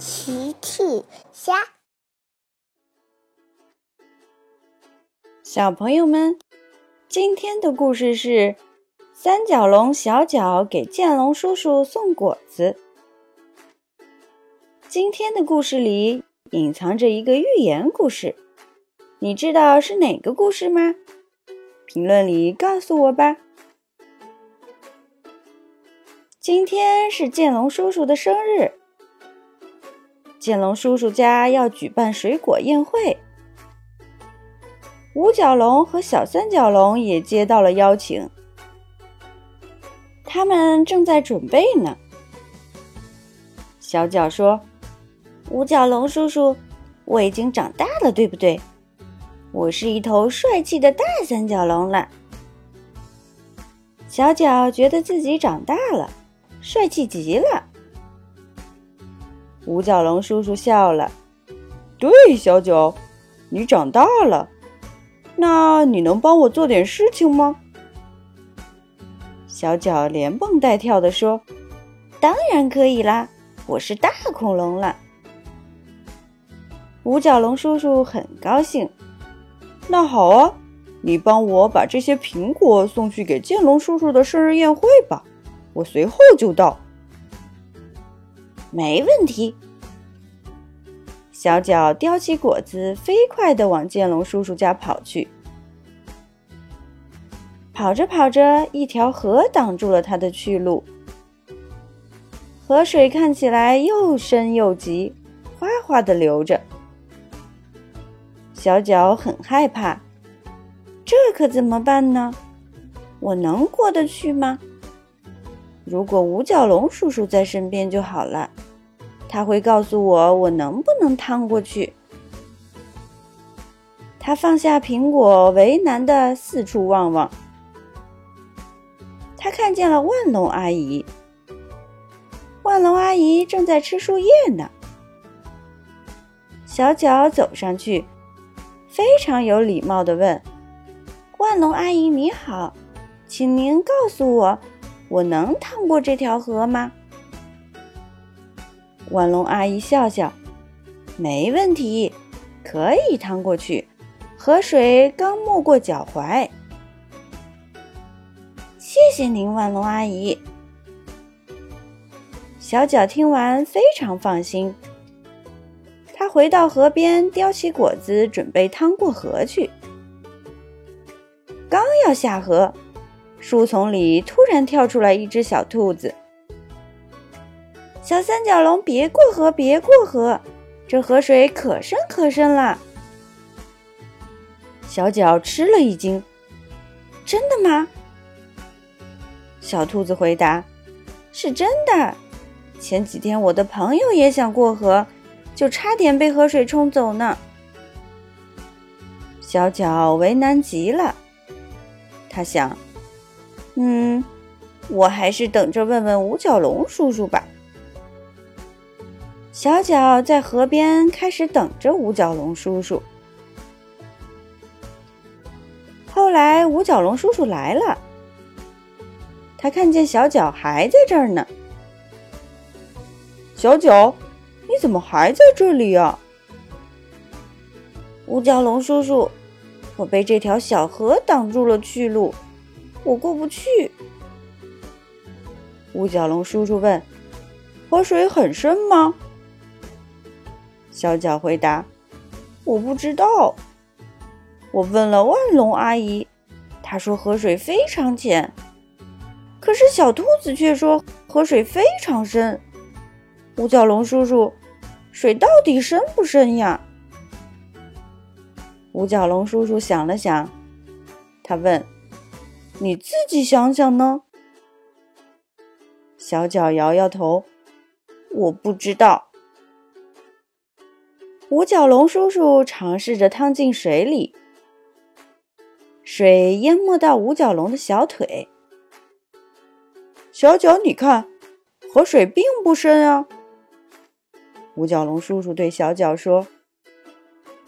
奇趣虾，小朋友们，今天的故事是三角龙小脚给剑龙叔叔送果子。今天的故事里隐藏着一个寓言故事，你知道是哪个故事吗？评论里告诉我吧。今天是剑龙叔叔的生日。剑龙叔叔家要举办水果宴会，五角龙和小三角龙也接到了邀请，他们正在准备呢。小角说：“五角龙叔叔，我已经长大了，对不对？我是一头帅气的大三角龙了。”小角觉得自己长大了，帅气极了。五角龙叔叔笑了：“对，小九，你长大了，那你能帮我做点事情吗？”小脚连蹦带跳地说：“当然可以啦，我是大恐龙了。”五角龙叔叔很高兴：“那好啊，你帮我把这些苹果送去给剑龙叔叔的生日宴会吧，我随后就到。”没问题。小脚叼起果子，飞快地往剑龙叔叔家跑去。跑着跑着，一条河挡住了他的去路。河水看起来又深又急，哗哗地流着。小脚很害怕，这可怎么办呢？我能过得去吗？如果五角龙叔叔在身边就好了，他会告诉我我能不能趟过去。他放下苹果，为难的四处望望。他看见了万龙阿姨，万龙阿姨正在吃树叶呢。小脚走上去，非常有礼貌的问：“万龙阿姨你好，请您告诉我。”我能趟过这条河吗？万龙阿姨笑笑，没问题，可以趟过去。河水刚没过脚踝。谢谢您，万龙阿姨。小脚听完非常放心，他回到河边，叼起果子，准备趟过河去。刚要下河。树丛里突然跳出来一只小兔子。小三角龙，别过河，别过河，这河水可深可深了。小脚吃了一惊：“真的吗？”小兔子回答：“是真的。前几天我的朋友也想过河，就差点被河水冲走呢。”小脚为难极了，他想。嗯，我还是等着问问五角龙叔叔吧。小脚在河边开始等着五角龙叔叔。后来五角龙叔叔来了，他看见小脚还在这儿呢。小脚，你怎么还在这里呀？五角龙叔叔，我被这条小河挡住了去路。我过不去。五角龙叔叔问：“河水很深吗？”小脚回答：“我不知道。我问了万龙阿姨，她说河水非常浅。可是小兔子却说河水非常深。五角龙叔叔，水到底深不深呀？”五角龙叔叔想了想，他问。你自己想想呢？小脚摇摇头，我不知道。五角龙叔叔尝试着趟进水里，水淹没到五角龙的小腿。小脚，你看，河水并不深啊。五角龙叔叔对小脚说：“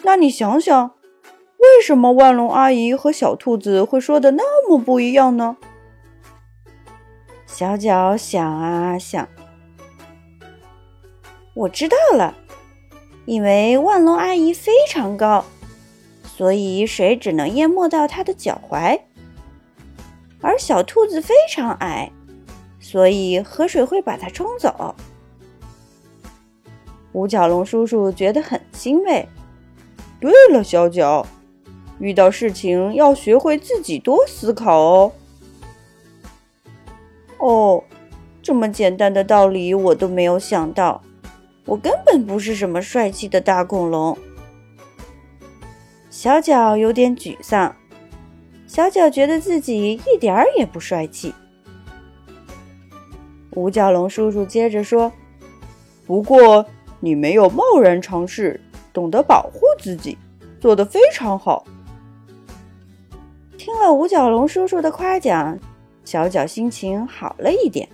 那你想想。”为什么万龙阿姨和小兔子会说的那么不一样呢？小脚想啊想，我知道了，因为万龙阿姨非常高，所以水只能淹没到她的脚踝；而小兔子非常矮，所以河水会把它冲走。五角龙叔叔觉得很欣慰。对了，小脚，遇到事情要学会自己多思考哦。哦，这么简单的道理我都没有想到。我根本不是什么帅气的大恐龙。小脚有点沮丧。小脚觉得自己一点儿也不帅气。五角龙叔叔接着说：“不过你没有贸然尝试，懂得保护自己，做得非常好。”听了五角龙叔叔的夸奖。小脚心情好了一点。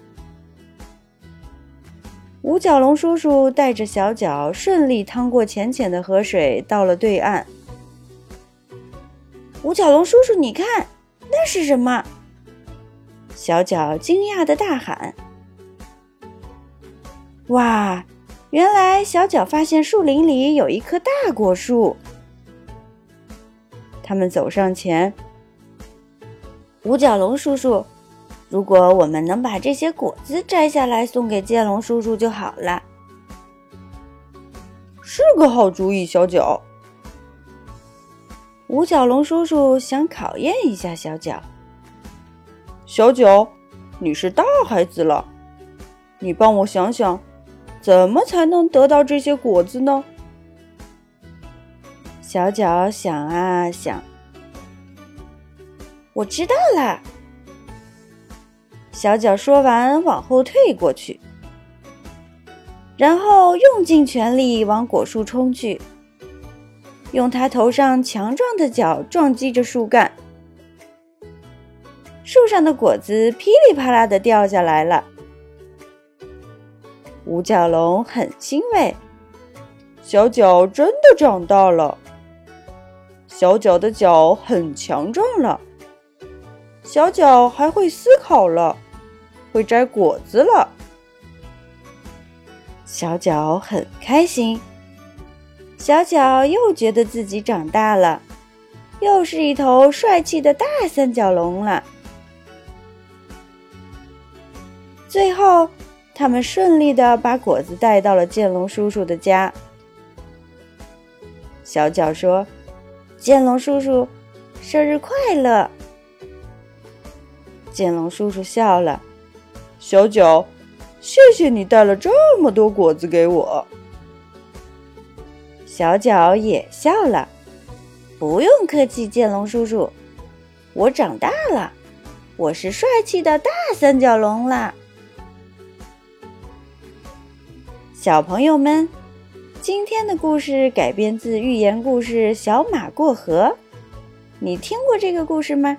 五角龙叔叔带着小脚顺利趟过浅浅的河水，到了对岸。五角龙叔叔，你看，那是什么？小脚惊讶的大喊：“哇！原来小脚发现树林里有一棵大果树。”他们走上前，五角龙叔叔。如果我们能把这些果子摘下来送给剑龙叔叔就好了，是个好主意。小脚，五角龙叔叔想考验一下小脚。小脚，你是大孩子了，你帮我想想，怎么才能得到这些果子呢？小脚想啊想，我知道了。小脚说完，往后退过去，然后用尽全力往果树冲去，用他头上强壮的脚撞击着树干，树上的果子噼里啪啦的掉下来了。五角龙很欣慰，小脚真的长大了，小脚的脚很强壮了，小脚还会思考了。会摘果子了，小脚很开心。小脚又觉得自己长大了，又是一头帅气的大三角龙了。最后，他们顺利的把果子带到了剑龙叔叔的家。小脚说：“剑龙叔叔，生日快乐！”剑龙叔叔笑了。小脚，谢谢你带了这么多果子给我。小脚也笑了，不用客气，剑龙叔叔，我长大了，我是帅气的大三角龙啦。小朋友们，今天的故事改编自寓言故事《小马过河》，你听过这个故事吗？